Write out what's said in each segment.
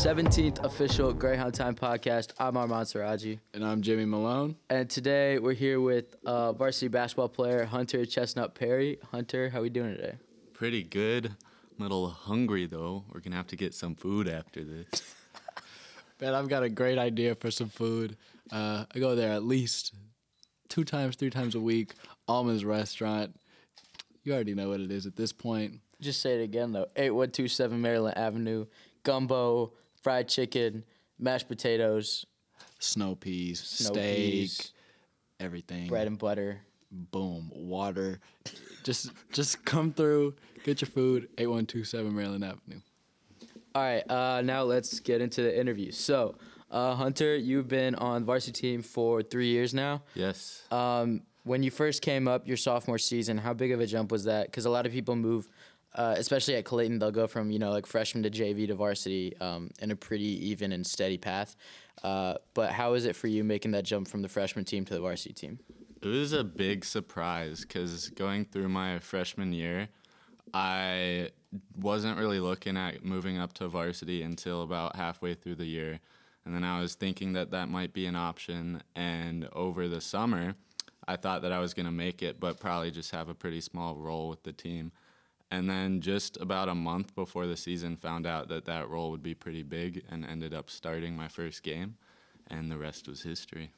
17th official Greyhound Time podcast. I'm Armand Siraji. And I'm Jimmy Malone. And today we're here with uh, varsity basketball player Hunter Chestnut Perry. Hunter, how we doing today? Pretty good. I'm a little hungry though. We're gonna have to get some food after this. Man, I've got a great idea for some food. Uh, I go there at least two times, three times a week. Almonds Restaurant. You already know what it is at this point. Just say it again though. 8127 Maryland Avenue. Gumbo, fried chicken, mashed potatoes, Snow peas, snow steak, peas, everything. bread and butter. Boom, water. just just come through, get your food. 8127 Maryland Avenue. All right, uh, now let's get into the interview. So, uh, Hunter, you've been on the varsity team for three years now. yes. Um, when you first came up your sophomore season, how big of a jump was that? Because a lot of people move, uh, especially at Clayton, they'll go from you know like freshman to JV to varsity um, in a pretty even and steady path. Uh, but how is it for you making that jump from the freshman team to the varsity team? It was a big surprise because going through my freshman year, I wasn't really looking at moving up to varsity until about halfway through the year. And then I was thinking that that might be an option. And over the summer, I thought that I was going to make it, but probably just have a pretty small role with the team. And then just about a month before the season, found out that that role would be pretty big and ended up starting my first game. And the rest was history.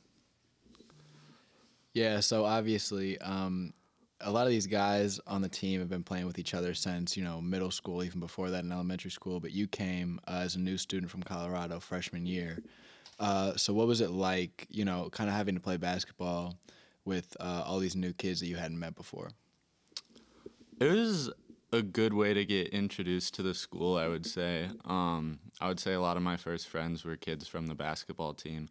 Yeah, so obviously, um, a lot of these guys on the team have been playing with each other since you know middle school, even before that in elementary school. But you came uh, as a new student from Colorado freshman year. Uh, so what was it like, you know, kind of having to play basketball with uh, all these new kids that you hadn't met before? It was a good way to get introduced to the school, I would say. Um, I would say a lot of my first friends were kids from the basketball team.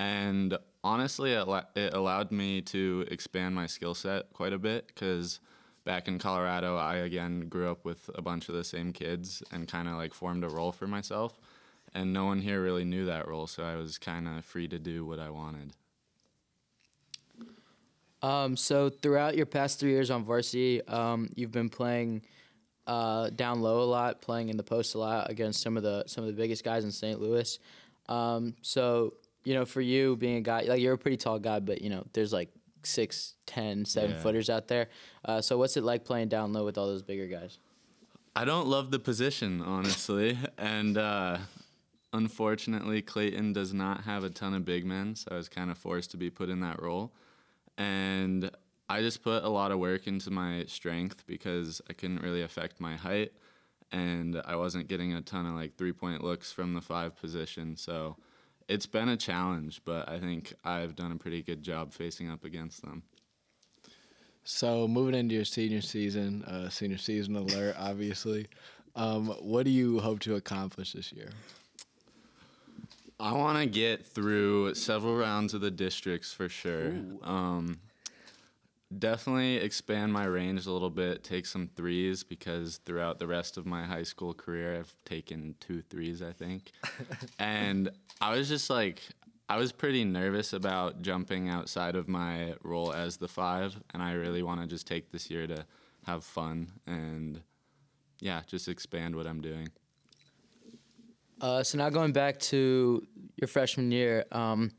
And honestly, it, it allowed me to expand my skill set quite a bit because back in Colorado, I again grew up with a bunch of the same kids and kind of like formed a role for myself. And no one here really knew that role, so I was kind of free to do what I wanted. Um, so throughout your past three years on varsity, um, you've been playing uh, down low a lot, playing in the post a lot against some of the some of the biggest guys in St. Louis. Um, so you know, for you being a guy, like you're a pretty tall guy, but you know, there's like six, ten, seven Yeah. footers out there. Uh, so what's it like playing down low with all those bigger guys? I don't love the position, honestly. and uh, unfortunately, Clayton does not have a ton of big men, so I was kind of forced to be put in that role. And I just put a lot of work into my strength because I couldn't really affect my height. And I wasn't getting a ton of like three point looks from the five position. So it's been a challenge, but I think I've done a pretty good job facing up against them. So moving into your senior season, uh, senior season alert, obviously. Um, what do you hope to accomplish this year? I want to get through several rounds of the districts for sure. Um, definitely expand my range a little bit, take some threes because throughout the rest of my high school career, I've taken two threes, I think. and I was just like, I was pretty nervous about jumping outside of my role as the five, and I really want to just take this year to have fun and, yeah, just expand what I'm doing. Uh, so now going back to your freshman year, um,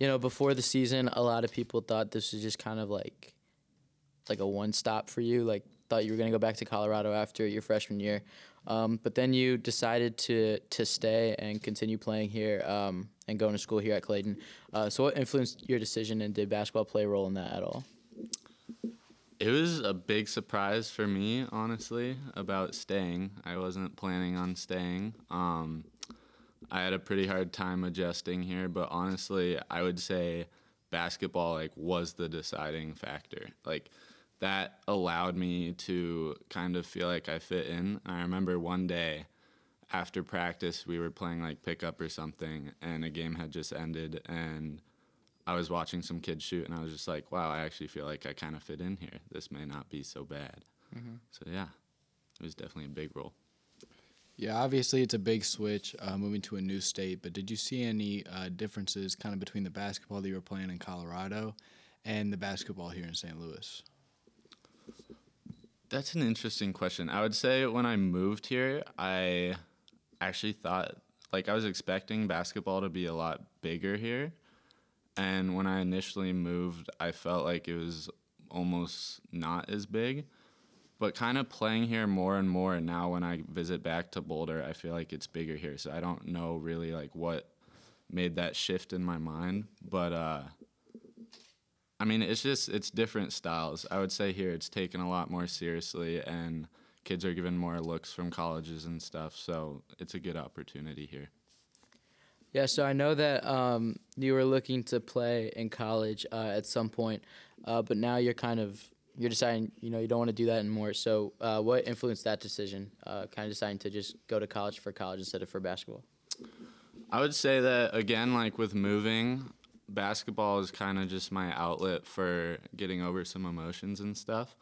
you know, before the season, a lot of people thought this was just kind of like, like a one stop for you. Like thought you were gonna go back to Colorado after your freshman year, um, but then you decided to to stay and continue playing here um, and going to school here at Clayton. Uh, so what influenced your decision, and did basketball play a role in that at all? It was a big surprise for me, honestly, about staying. I wasn't planning on staying. Um, I had a pretty hard time adjusting here, but honestly, I would say basketball like was the deciding factor. Like that allowed me to kind of feel like I fit in. I remember one day after practice we were playing like pickup or something and a game had just ended and I was watching some kids shoot and I was just like, wow, I actually feel like I kind of fit in here. This may not be so bad. Mm-hmm. So yeah, it was definitely a big role. Yeah, obviously it's a big switch uh, moving to a new state, but did you see any uh, differences kind of between the basketball that you were playing in Colorado and the basketball here in St. Louis? That's an interesting question. I would say when I moved here, I actually thought like I was expecting basketball to be a lot bigger here. And when I initially moved, I felt like it was almost not as big. But kind of playing here more and more, and now when I visit back to Boulder, I feel like it's bigger here. So I don't know really like what made that shift in my mind. But uh, I mean, it's just it's different styles. I would say here it's taken a lot more seriously, and kids are given more looks from colleges and stuff. So it's a good opportunity here. Yeah, so I know that um, you were looking to play in college uh, at some point, uh, but now you're kind of you're deciding you know you don't want to do that anymore. So uh, what influenced that decision? Uh, kind of deciding to just go to college for college instead of for basketball. I would say that again, like with moving, basketball is kind of just my outlet for getting over some emotions and stuff.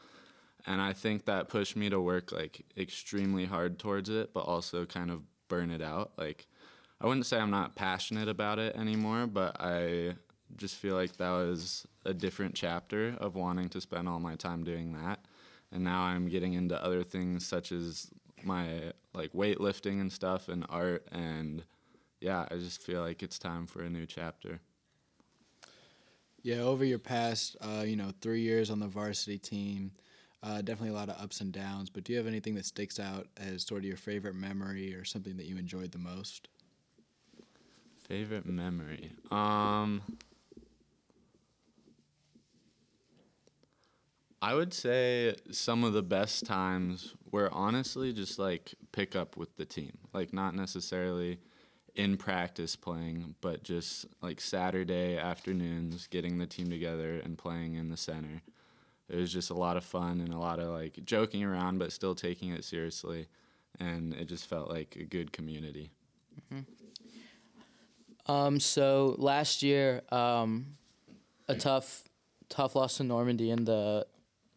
And I think that pushed me to work like extremely hard towards it, but also kind of burn it out. Like, I wouldn't say I'm not passionate about it anymore, but I just feel like that was a different chapter of wanting to spend all my time doing that. And now I'm getting into other things such as my like weightlifting and stuff and art and yeah, I just feel like it's time for a new chapter. Yeah, over your past, uh, you know, three years on the varsity team, uh, definitely a lot of ups and downs. But do you have anything that sticks out as sort of your favorite memory or something that you enjoyed the most? Favorite memory. Um I would say some of the best times were honestly just like pick up with the team. Like not necessarily in practice playing, but just like Saturday afternoons getting the team together and playing in the center. It was just a lot of fun and a lot of like joking around but still taking it seriously and it just felt like a good community. Um, so last year, um, a tough, tough loss to Normandy in the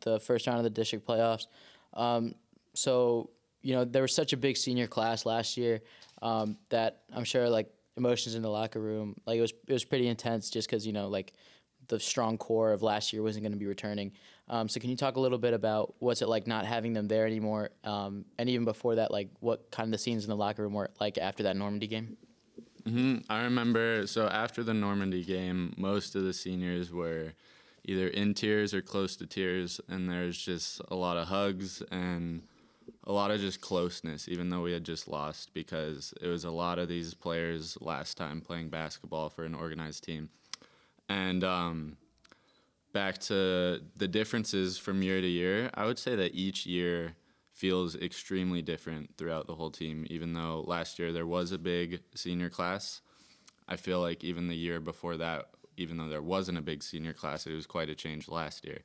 the first round of the district playoffs. Um, so you know there was such a big senior class last year um, that I'm sure like emotions in the locker room, like it was it was pretty intense just because you know like the strong core of last year wasn't going to be returning. Um, so can you talk a little bit about what's it like not having them there anymore, um, and even before that, like what kind of the scenes in the locker room were like after that Normandy game? hmm I remember. So after the Normandy game, most of the seniors were either in tears or close to tears, and there's just a lot of hugs and a lot of just closeness, even though we had just lost, because it was a lot of these players last time playing basketball for an organized team, and um, back to the differences from year to year, I would say that each year feels extremely different throughout the whole team. Even though last year there was a big senior class, I feel like even the year before that, even though there wasn't a big senior class, it was quite a change last year.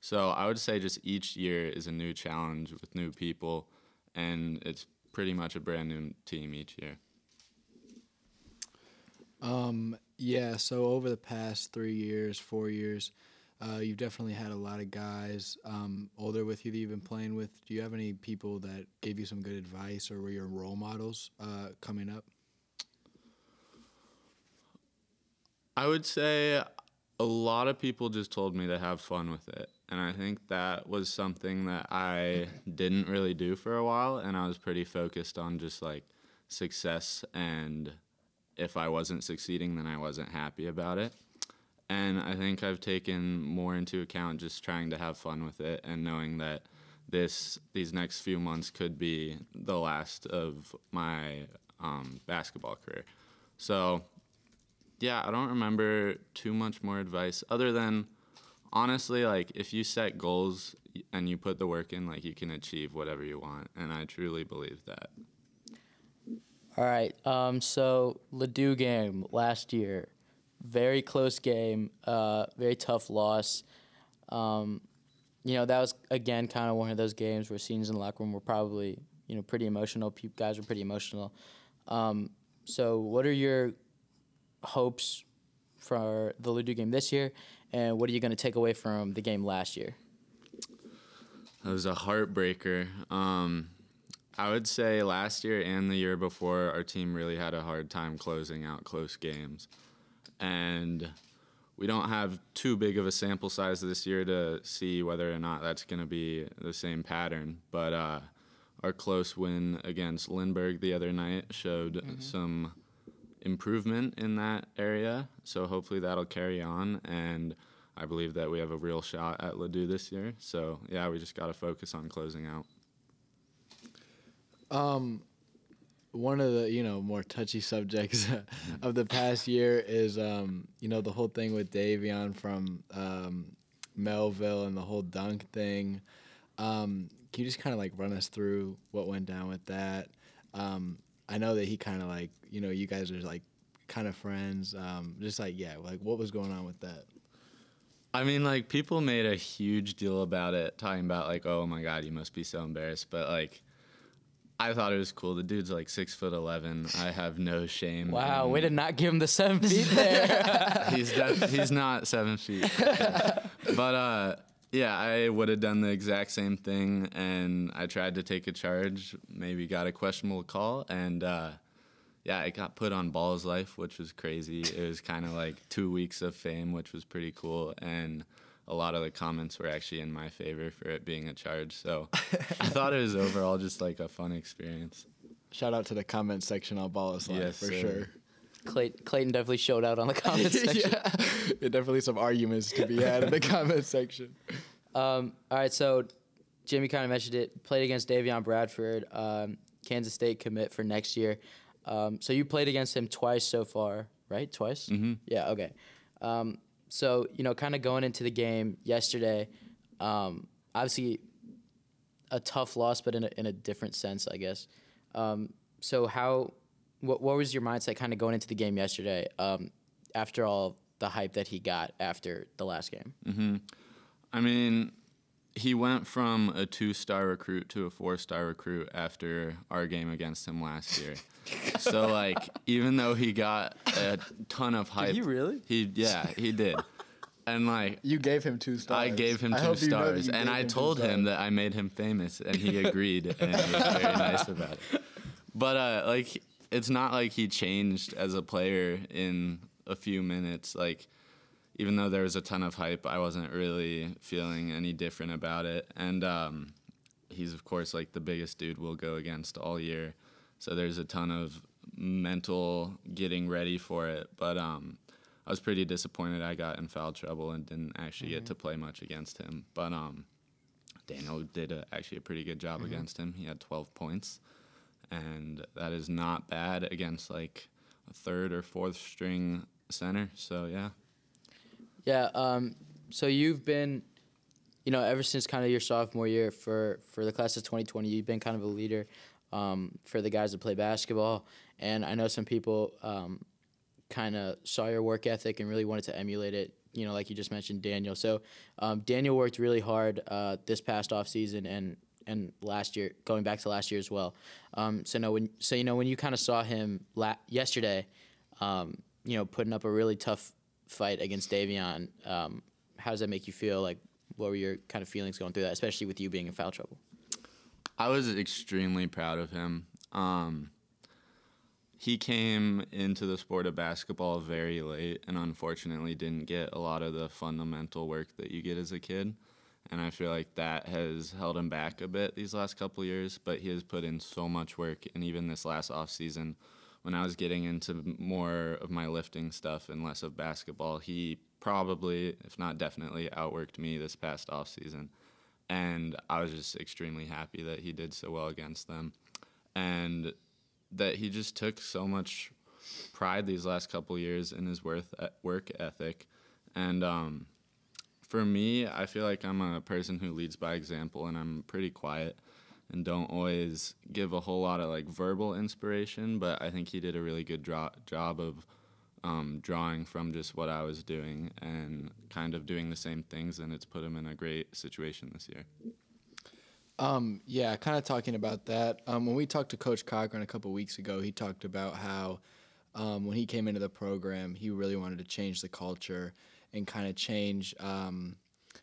So I would say just each year is a new challenge with new people, and it's pretty much a brand new team each year. Um, yeah, so over the past three years, four years, uh, you've definitely had a lot of guys um, older with you that you've been playing with. Do you have any people that gave you some good advice or were your role models uh, coming up? I would say a lot of people just told me to have fun with it. And I think that was something that I didn't really do for a while. And I was pretty focused on just like success. And if I wasn't succeeding, then I wasn't happy about it. And I think I've taken more into account just trying to have fun with it and knowing that this these next few months could be the last of my um, basketball career. So yeah, I don't remember too much more advice other than honestly, like if you set goals and you put the work in, like you can achieve whatever you want, and I truly believe that. All right. Um, so Ladue game last year, very close game, uh, very tough loss. Um, you know that was again kind of one of those games where scenes in the locker room were probably you know pretty emotional. Guys were pretty emotional. Um, so what are your hopes for the Ladue game this year, and what are you going to take away from the game last year? It was a heartbreaker. Um, I would say last year and the year before, our team really had a hard time closing out close games. And we don't have too big of a sample size this year to see whether or not that's going to be the same pattern. But uh, our close win against Lindbergh the other night showed some improvement in that area. So hopefully that'll carry on. And I believe that we have a real shot at Ladue this year. So yeah, we just got to focus on closing out. Um, one of the you know more touchy subjects of the past year is um, you know the whole thing with Davion from um, Mehlville and the whole dunk thing. Um, can you just kind of like run us through what went down with that? Um, I know that he kind of like you know you guys are like kind of friends. Um, just like yeah, like what was going on with that? I mean, like people made a huge deal about it, talking about like, oh my god, you must be so embarrassed. But like, I thought it was cool. The dude's like six foot eleven. I have no shame. Wow, in- way to not give him the seven feet there. he's def- he's not seven feet. but uh, yeah, I would have done the exact same thing, and I tried to take a charge. Maybe got a questionable call, and uh, yeah, I got put on Balls Life, which was crazy. It was kind of like two weeks of fame, which was pretty cool, and a lot of the comments were actually in my favor for it being a charge. So I thought it was overall just like a fun experience. Shout out to the comment section on Ball's Life Yes, for sir. sure. Clayton, Clayton definitely showed out on the comment section. yeah, There definitely some arguments to be had in the comment section. Um, all right, so Jimmy kind of mentioned it. Played against Davion Bradford, um, Kansas State commit for next year. Um, so you played against him twice so far, right? Twice. Mhm. Yeah. Okay. Um, so you know, kind of going into the game yesterday, um, obviously a tough loss, but in a, in a different sense, I guess. Um, so how, what, what was your mindset kind of going into the game yesterday? Um, after all the hype that he got after the last game. hmm I mean, he went from a two-star recruit to a four-star recruit after our game against him last year. so like, even though he got a ton of hype, he really? He yeah, he did. And like, You gave him two stars. I gave him I two hope you know stars, and I him told him that I made him famous, and he agreed, and he was very nice about it. But uh, like, it's not like he changed as a player in a few minutes. Like, even though there was a ton of hype, I wasn't really feeling any different about it. And um, he's of course like the biggest dude we'll go against all year, so there's a ton of mental getting ready for it. But um, I was pretty disappointed I got in foul trouble and didn't actually get to play much against him. But um, Daniel did a, actually a pretty good job against him. He had 12 points, and that is not bad against like a third or fourth string center. So yeah. Yeah. Um, so you've been, you know, ever since kind of your sophomore year for for the class of 2020, you've been kind of a leader um, for the guys that play basketball. And I know some people um, kind of saw your work ethic and really wanted to emulate it. You know, like you just mentioned, Daniel. So um, Daniel worked really hard uh, this past off season and and last year, going back to last year as well. Um, so no, when so you know when you kind of saw him la- yesterday, um, you know, putting up a really tough fight against Davion. Um, how does that make you feel? Like, what were your kind of feelings going through that, especially with you being in foul trouble? I was extremely proud of him. Um, he came into the sport of basketball very late and unfortunately didn't get a lot of the fundamental work that you get as a kid. And I feel like that has held him back a bit these last couple years, but he has put in so much work. And even this last off season, when I was getting into more of my lifting stuff and less of basketball, he probably, if not definitely, outworked me this past off season and I was just extremely happy that he did so well against them, and that he just took so much pride these last couple years in his worth work ethic, and um, for me, I feel like I'm a person who leads by example, and I'm pretty quiet and don't always give a whole lot of like verbal inspiration, but I think he did a really good dro- job of um, drawing from just what I was doing and kind of doing the same things, and it's put him in a great situation this year. Um, yeah, kind of talking about that. Um, when we talked to Coach Cochran a couple weeks ago, he talked about how um, when he came into the program, he really wanted to change the culture and kind of change, um,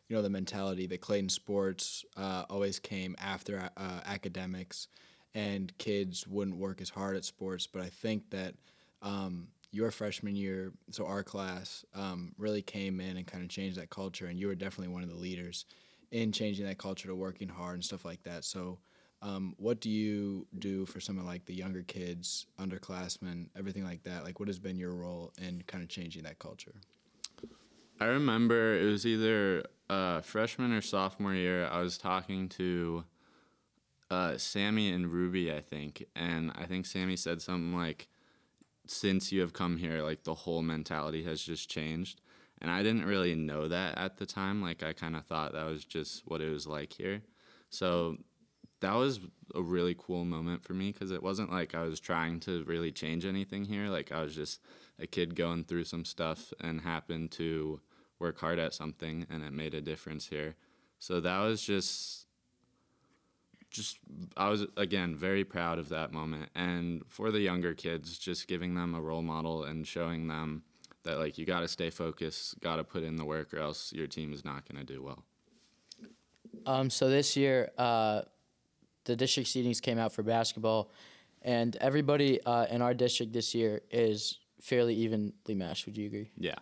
you know, the mentality that Clayton sports uh, always came after uh, academics, and kids wouldn't work as hard at sports. But I think that um, your freshman year, so our class, um, really came in and kind of changed that culture, and you were definitely one of the leaders in changing that culture to working hard and stuff like that. So, Um, what do you do for some of like the younger kids, underclassmen, everything like that? Like, what has been your role in kind of changing that culture? I remember it was either uh, freshman or sophomore year. I was talking to uh, Sammy and Ruby, I think, and I think Sammy said something like, "Since you have come here, like the whole mentality has just changed." And I didn't really know that at the time. Like I kind of thought that was just what it was like here. So that was a really cool moment for me because it wasn't like I was trying to really change anything here. Like I was just a kid going through some stuff and happened to work hard at something and it made a difference here. So that was just just I was again very proud of that moment and for the younger kids just giving them a role model and showing them that like you got to stay focused, got to put in the work or else your team is not going to do well. Um, so this year, uh, the district seedings came out for basketball, and everybody uh, in our district this year is fairly evenly matched. Would you agree? Yeah.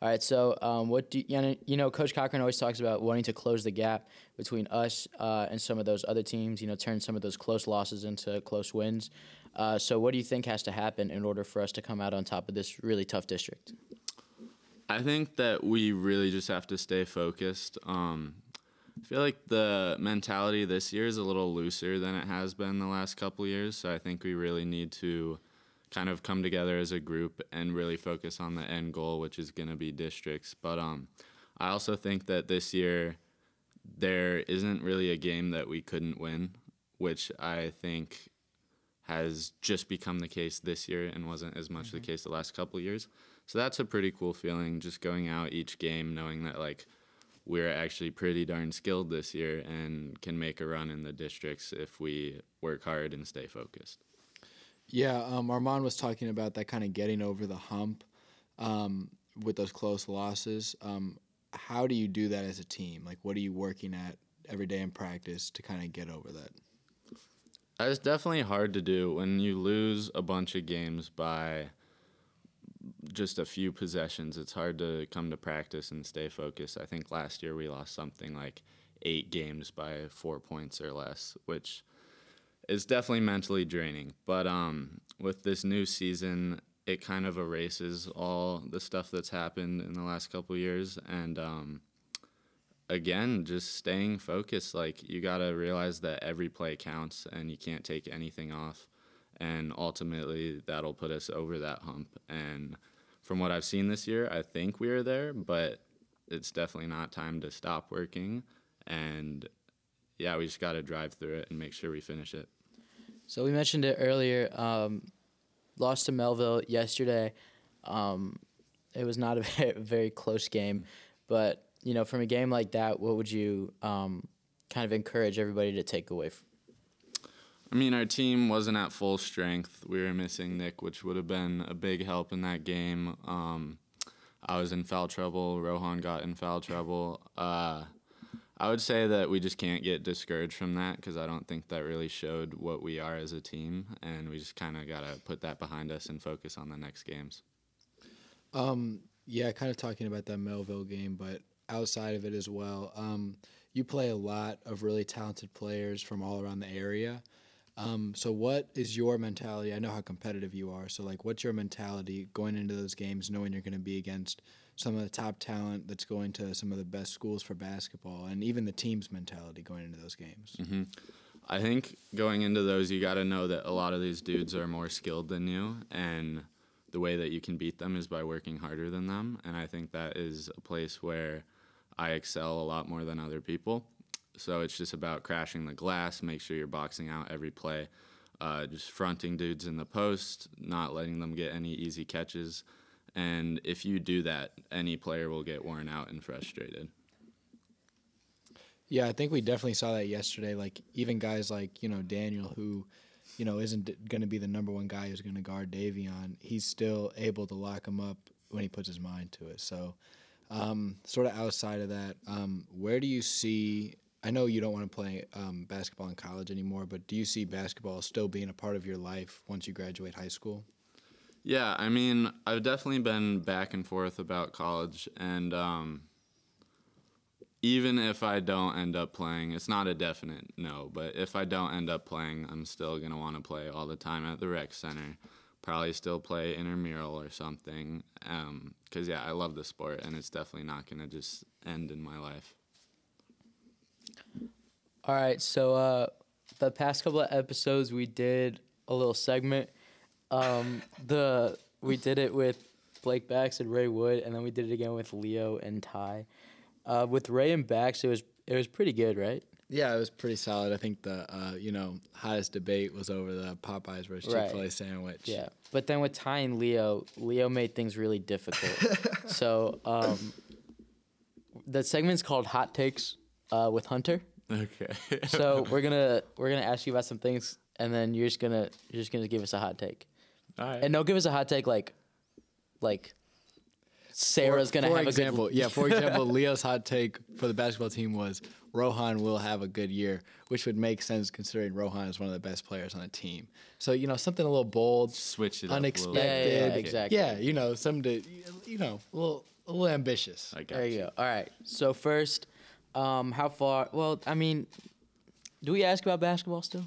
All right. So, um, what do you, you know? Coach Cochran always talks about wanting to close the gap between us uh, and some of those other teams. You know, turn some of those close losses into close wins. Uh, so, what do you think has to happen in order for us to come out on top of this really tough district? I think that we really just have to stay focused. Um, I feel like the mentality this year is a little looser than it has been the last couple years. So I think we really need to kind of come together as a group and really focus on the end goal, which is going to be districts. But um, I also think that this year there isn't really a game that we couldn't win, which I think has just become the case this year and wasn't as much mm-hmm. the case the last couple years. So that's a pretty cool feeling, just going out each game knowing that like we're actually pretty darn skilled this year and can make a run in the districts if we work hard and stay focused. Yeah, um, Armand was talking about that kind of getting over the hump um, with those close losses. Um, how do you do that as a team? Like, what are you working at every day in practice to kind of get over that? It's definitely hard to do when you lose a bunch of games by just a few possessions, it's hard to come to practice and stay focused. I think last year we lost something like eight games by four points or less, which is definitely mentally draining. But um, with this new season, it kind of erases all the stuff that's happened in the last couple years. And um, again, just staying focused. Like, you got to realize that every play counts and you can't take anything off. And ultimately, that'll put us over that hump. And from what I've seen this year, I think we are there, but it's definitely not time to stop working. And yeah, we just got to drive through it and make sure we finish it. So we mentioned it earlier. Um, lost to Mehlville yesterday. Um, it was not a very, very, close game, but you know, from a game like that, what would you um, kind of encourage everybody to take away from, I mean, our team wasn't at full strength. We were missing Nick, which would have been a big help in that game. Um, I was in foul trouble. Rohan got in foul trouble. Uh, I would say that we just can't get discouraged from that because I don't think that really showed what we are as a team, and we just kind of got to put that behind us and focus on the next games. Um, yeah, kind of talking about that Mehlville game, but outside of it as well, um, you play a lot of really talented players from all around the area. Um, so what is your mentality? I know how competitive you are. So like, what's your mentality going into those games, knowing you're going to be against some of the top talent that's going to some of the best schools for basketball, and even the team's mentality going into those games? Mm-hmm. I think going into those, you got to know that a lot of these dudes are more skilled than you, and the way that you can beat them is by working harder than them. And I think that is a place where I excel a lot more than other people. So it's just about crashing the glass, make sure you're boxing out every play, uh, just fronting dudes in the post, not letting them get any easy catches. And if you do that, any player will get worn out and frustrated. Yeah, I think we definitely saw that yesterday. Like even guys like you know Daniel, who you know isn't going to be the number one guy who's going to guard Davion, he's still able to lock him up when he puts his mind to it. So, um, sort of outside of that, um, where do you see I know you don't want to play um, basketball in college anymore, but do you see basketball still being a part of your life once you graduate high school? Yeah, I mean, I've definitely been back and forth about college, and um, even if I don't end up playing, it's not a definite no, but if I don't end up playing, I'm still going to want to play all the time at the rec center. Probably still play intramural or something. Because, yeah, I love the sport and it's definitely not going to just end in my life. All right, so uh, the past couple of episodes we did a little segment. Um, the we did it with Blake Bax and Ray Wood, and then we did it again with Leo and Ty. Uh, with Ray and Bax, it was it was pretty good, right? Yeah, it was pretty solid. I think the uh, you know hottest debate was over the Popeyes versus Right. Chick Fil A sandwich. Yeah, but then with Ty and Leo, Leo made things really difficult. so um, the segment's called Hot Takes uh, with Hunter. Okay. So we're gonna we're gonna ask you about some things, and then you're just gonna you're just gonna give us a hot take. All right. And don't give us a hot take like, like Sarah's gonna for have example, a good. yeah. For example, Leo's hot take for the basketball team was Rohan will have a good year, which would make sense considering Rohan is one of the best players on the team. So you know something a little bold, Switch it up. a little unexpected. bit. Yeah, yeah, exactly. Yeah, you know, something to, you know, a little, a little ambitious. I got There you go. All right. So first, um, how far? Well, I mean, do we ask about basketball still?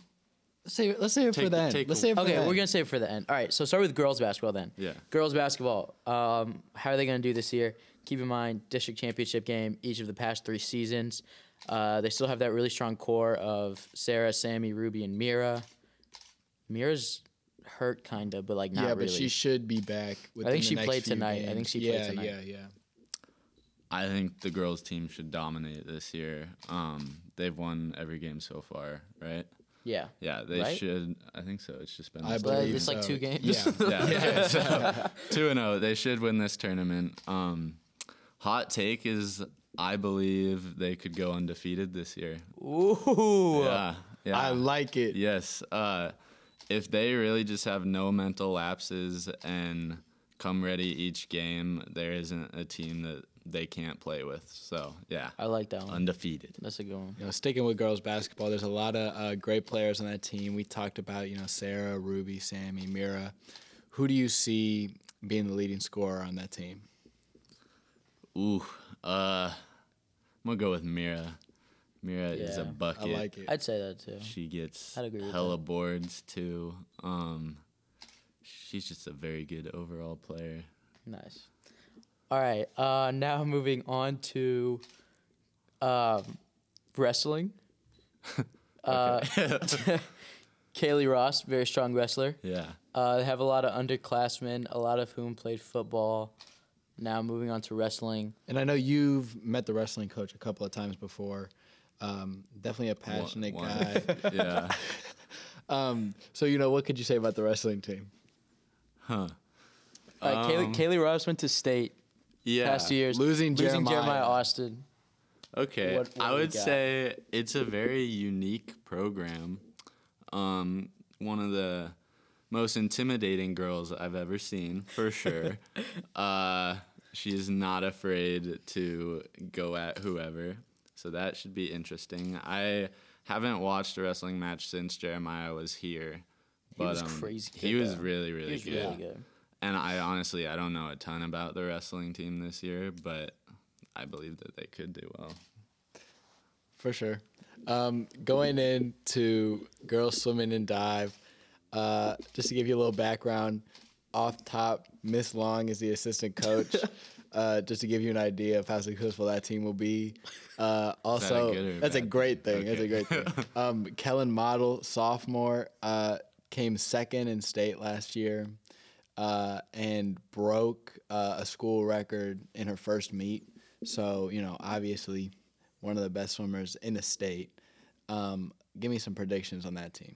Let's say, let's say it for the end. take Let's a- say it for Okay, the we're end. gonna save it for the end. All right. So start with girls basketball then. Yeah. Girls basketball. Um, how are they gonna do this year? Keep in mind, district championship game each of the past three seasons. Uh, they still have that really strong core of Sarah, Sammy, Ruby, and Mira. Mira's hurt kind of, but like not really. yeah, really. but she should be back. Within think the she next played few tonight. I think games. she yeah, played tonight. Yeah, yeah, yeah. I think the girls' team should dominate this year. Um, they've won every game so far, right? Yeah. Yeah, they Right? should. I think so. It's just been. I believe it's like so. two games. Yeah. yeah, yeah. so, two and zero. They should win this tournament. Um, hot take is I believe they could go undefeated this year. Ooh. Yeah, yeah. I like it. Yes. Uh, if they really just have no mental lapses and come ready each game, there isn't a team that they can't play with. So yeah, I like that one. undefeated. That's a good one. You know, sticking with girls basketball, there's a lot of uh, great players on that team. We talked about, you know, Sarah, Ruby, Sammy, Mira. Who do you see being the leading scorer on that team? Ooh, uh, I'm gonna go with Mira. Mira is a bucket. I like it. I'd say that too. She gets I'd agree with hella boards too. Um, she's just a very good overall player. Nice. All right. Uh, now moving on to um, wrestling. Uh, Kaylee Ross, very strong wrestler. Yeah. Uh, they have a lot of underclassmen, a lot of whom played football. Now moving on to wrestling. And I know you've met the wrestling coach a couple of times before. Um, definitely a passionate one. guy. Yeah. um, so, you know, what could you say about the wrestling team? Huh. Uh, Kaylee, Um, Kaylee Ross went to state Yeah. past two years, losing losing Jeremiah. Austin. Okay, What- what I would say it's a very unique program. Um, one of the most intimidating girls I've ever seen, for sure. uh, she is not afraid to go at whoever, so that should be interesting. I haven't watched a wrestling match since Jeremiah was here, but he was um, crazy He was though. really, He really was good. really good. And I honestly, I don't know a ton about the wrestling team this year, but I believe that they could do well. For sure. Um, going into girls swimming and dive, uh, just to give you a little background, off top, Miss Long is the assistant coach. uh, just to give you an idea of how successful that team will be. Uh, also, or a that's a great thing. thing? That's a great thing. Um, Kellen Model, sophomore, uh, came second in state last year uh, and broke uh, a school record in her first meet. So, you know, obviously one of the best swimmers in the state. Um, give me some predictions on that team.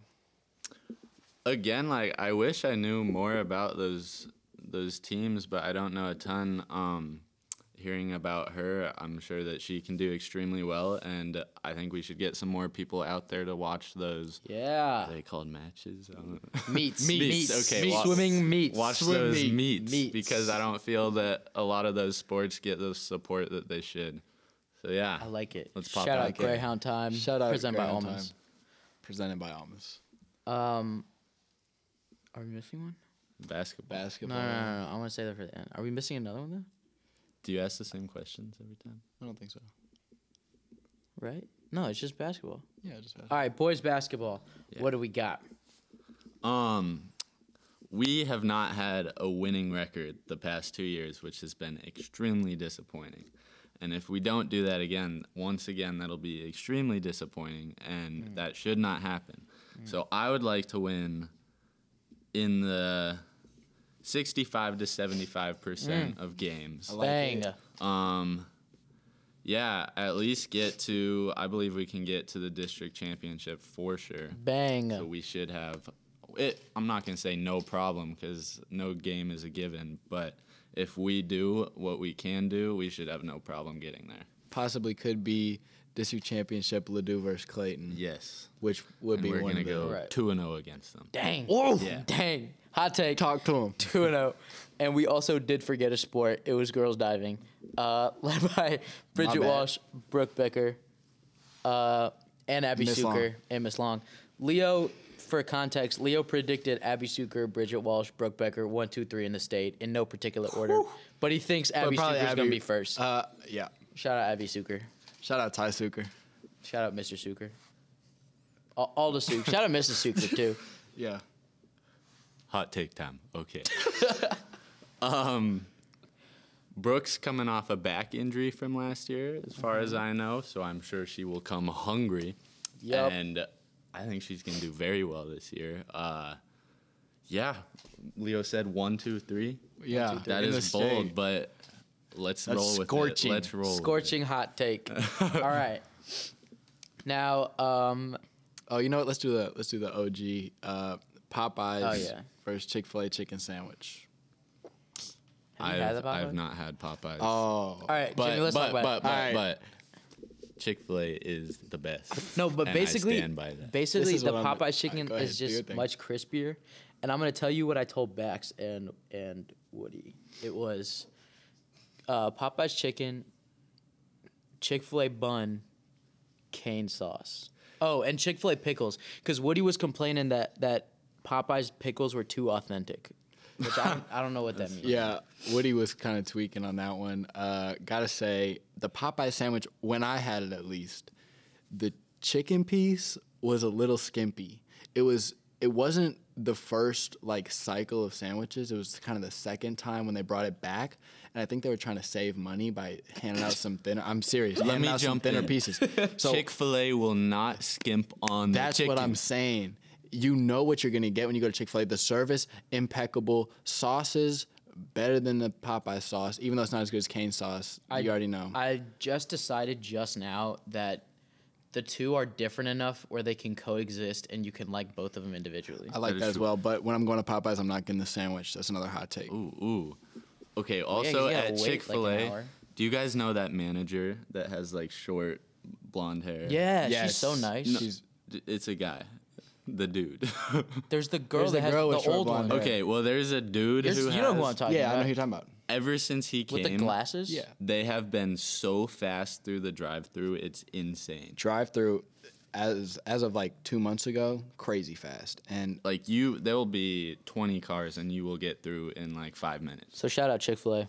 again like i wish i knew more about those those teams but i don't know a ton um hearing about her i'm sure that she can do extremely well and i think we should get some more people out there to watch those Yeah. are they called matches I don't. Meets. Meets, Meets. okay, Meets. wa- Swimming meets. watch Swim those meet. meets, Meets. because i don't feel that a lot of those sports get the support that they should so yeah I like it. Let's pop Shout out out there. Greyhound Time. Shout out Presented by Greyhound Almonds. Time. Presented by Almas. Um, are we missing one? basketball No, Basketball. no, no, no. I want to say that for the end. Are we missing another one though? Do you ask the same questions every time I don't think so. I don't think so. I don't think so. right? No, it's just basketball. Yeah, just basketball. All right, boys basketball. Yeah. What do we got? Um, we have not had a winning record the past two years, which has been extremely disappointing. And if we don't do that again, once again, that'll be extremely disappointing, and that should not happen. So I would like to win in the 65 to 75 percent of games. like Bang. Um, yeah, at least get to. I believe we can get to the district championship for sure. Bang. So we should have it. I'm not gonna say no problem because no game is a given. But if we do what we can do, we should have no problem getting there. Possibly could be district championship Ladue versus Clayton, Yes, which would and be we're one gonna of go Right. two and zero against them. Dang. Oh, Yeah. Dang. Hot take. Talk to him. 2 and 0. And we also did forget a sport. It was girls diving, uh, led by Bridget. Walsh, Brooke Becker, uh, and Abby Miss Long. Suker and Miss Long. Leo, for context, Leo predicted Abby Suker, Bridget Walsh, Brooke Becker, one, two, three in the state in no particular order. But he thinks Abby probably is going to be first. Uh, yeah. Shout out Abby Suker. Shout out Ty Suker. Shout out Mr. Suker. All, all the Suker. Shout out Mrs. Suker, too. Yeah. Hot take time. Okay. um, Brooks coming off a back injury from last year, as far as I know, so I'm sure she will come hungry. Yup. And I think she's gonna do very well this year. Uh, yeah, Leo said one, two, three. Yeah. That in is the bold, state. but let's That's roll with scorching. it. Let's roll. with it. Scorching hot take. All right. Now, um, Oh, you know what? Let's do the let's do the OG uh, Popeyes Oh, yeah. versus Chick Fil A chicken sandwich. have you had I've, the I've not had Popeyes. Oh, All right, but Jimmy, let's but, talk about but, it. but, All right. but Chick Fil A is the best. No, but and I basically, stand by that. basically is the what I'm- Popeyes chicken Alright, go is do your just thing. much crispier. And I'm gonna tell you what I told Bax and and Woody. It was uh, Popeyes chicken, Chick Fil A bun, cane sauce. Oh, and Chick Fil A pickles, because Woody was complaining that that Popeyes pickles were too authentic. Which I don't, I don't know what that means. Yeah, Woody was kind of tweaking on that one. Uh, gotta say, the Popeye sandwich, when I had it at least, the chicken piece was a little skimpy. It was. It wasn't the first like cycle of sandwiches. It was kind of the second time when they brought it back, and I think they were trying to save money by handing out some thinner. I'm serious. Let me out some jump thinner in. pieces. So Chick Fil A will not skimp on the that's what I'm saying. You know what you're gonna get when you go to Chick Fil A. The service impeccable, sauces better than the Popeye sauce, even though it's not as good as cane sauce. you already know. I just decided just now that the two are different enough where they can coexist and you can like both of them individually. I like That that, is as true. well. But when I'm going to Popeyes, I'm not getting the sandwich. That's another hot take. Ooh, ooh. Okay. Also gotta at Chick fil A, hour. do you guys know that manager that has like short blonde hair? yeah, Yes. she's so nice. No. She's- It's a guy, the dude. There's the girl There's that the has girl the with short old one. blonde hair. okay. Well, there's a dude There's- who you has, know who I'm talking yeah, I know who you're talking about. Ever since he came With the glasses? Yeah. They have been so fast through the drive-through. It's insane. Drive through, as as of like two months ago, crazy fast. And Like you, there will be 20 cars and you will get through in like five minutes. So shout out Chick Fil A.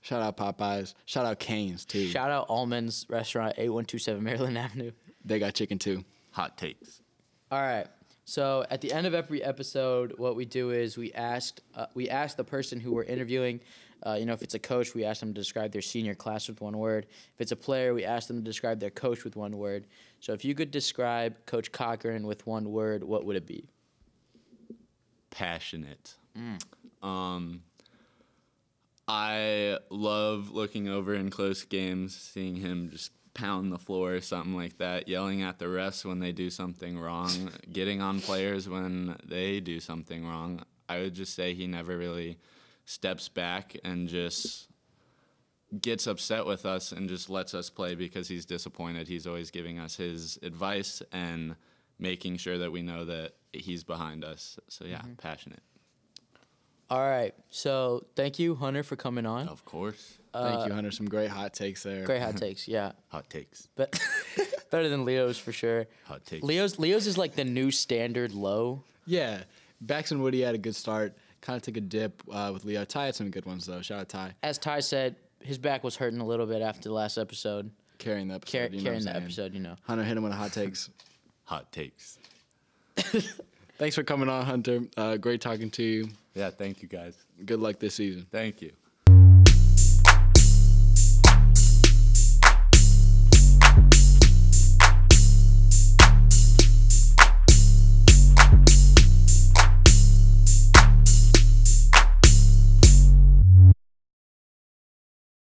shout out Popeyes. Shout out Canes too. Shout out Almonds Restaurant, eight one two seven Maryland Avenue. they got chicken too. Hot takes. All right. So at the end of every episode, what we do is we asked uh, we ask the person who we're interviewing. Uh, you know, if it's a coach, we ask them to describe their senior class with one word. If it's a player, we ask them to describe their coach with one word. So if you could describe Coach Cochran with one word, what would it be? passionate. Um, I love looking over in close games, seeing him just pound the floor or something like that, yelling at the refs when they do something wrong, getting on players when they do something wrong. I would just say he never really steps back and just gets upset with us and just lets us play because he's disappointed. He's always giving us his advice and making sure that we know that he's behind us. So yeah, mm-hmm. passionate. All right. So thank you, Hunter, for coming on. Of course. Uh, thank you, Hunter. Some great hot takes there. Great hot takes. Yeah. Hot takes. But better than Leo's for sure. Hot takes. Leo's Leo's is like the new standard low. Yeah, Bax and Woody had a good start. Kind of took a dip uh, with Leo. Ty had some good ones though. Shout out Ty. As Ty said, his back was hurting a little bit after the last episode. carrying the episode. car- you know carrying the episode. You know. Hunter, hit him with a hot takes. Hot takes. Thanks for coming on, Hunter. Uh, great talking to you. Yeah, thank you guys. Good luck this season. Thank you.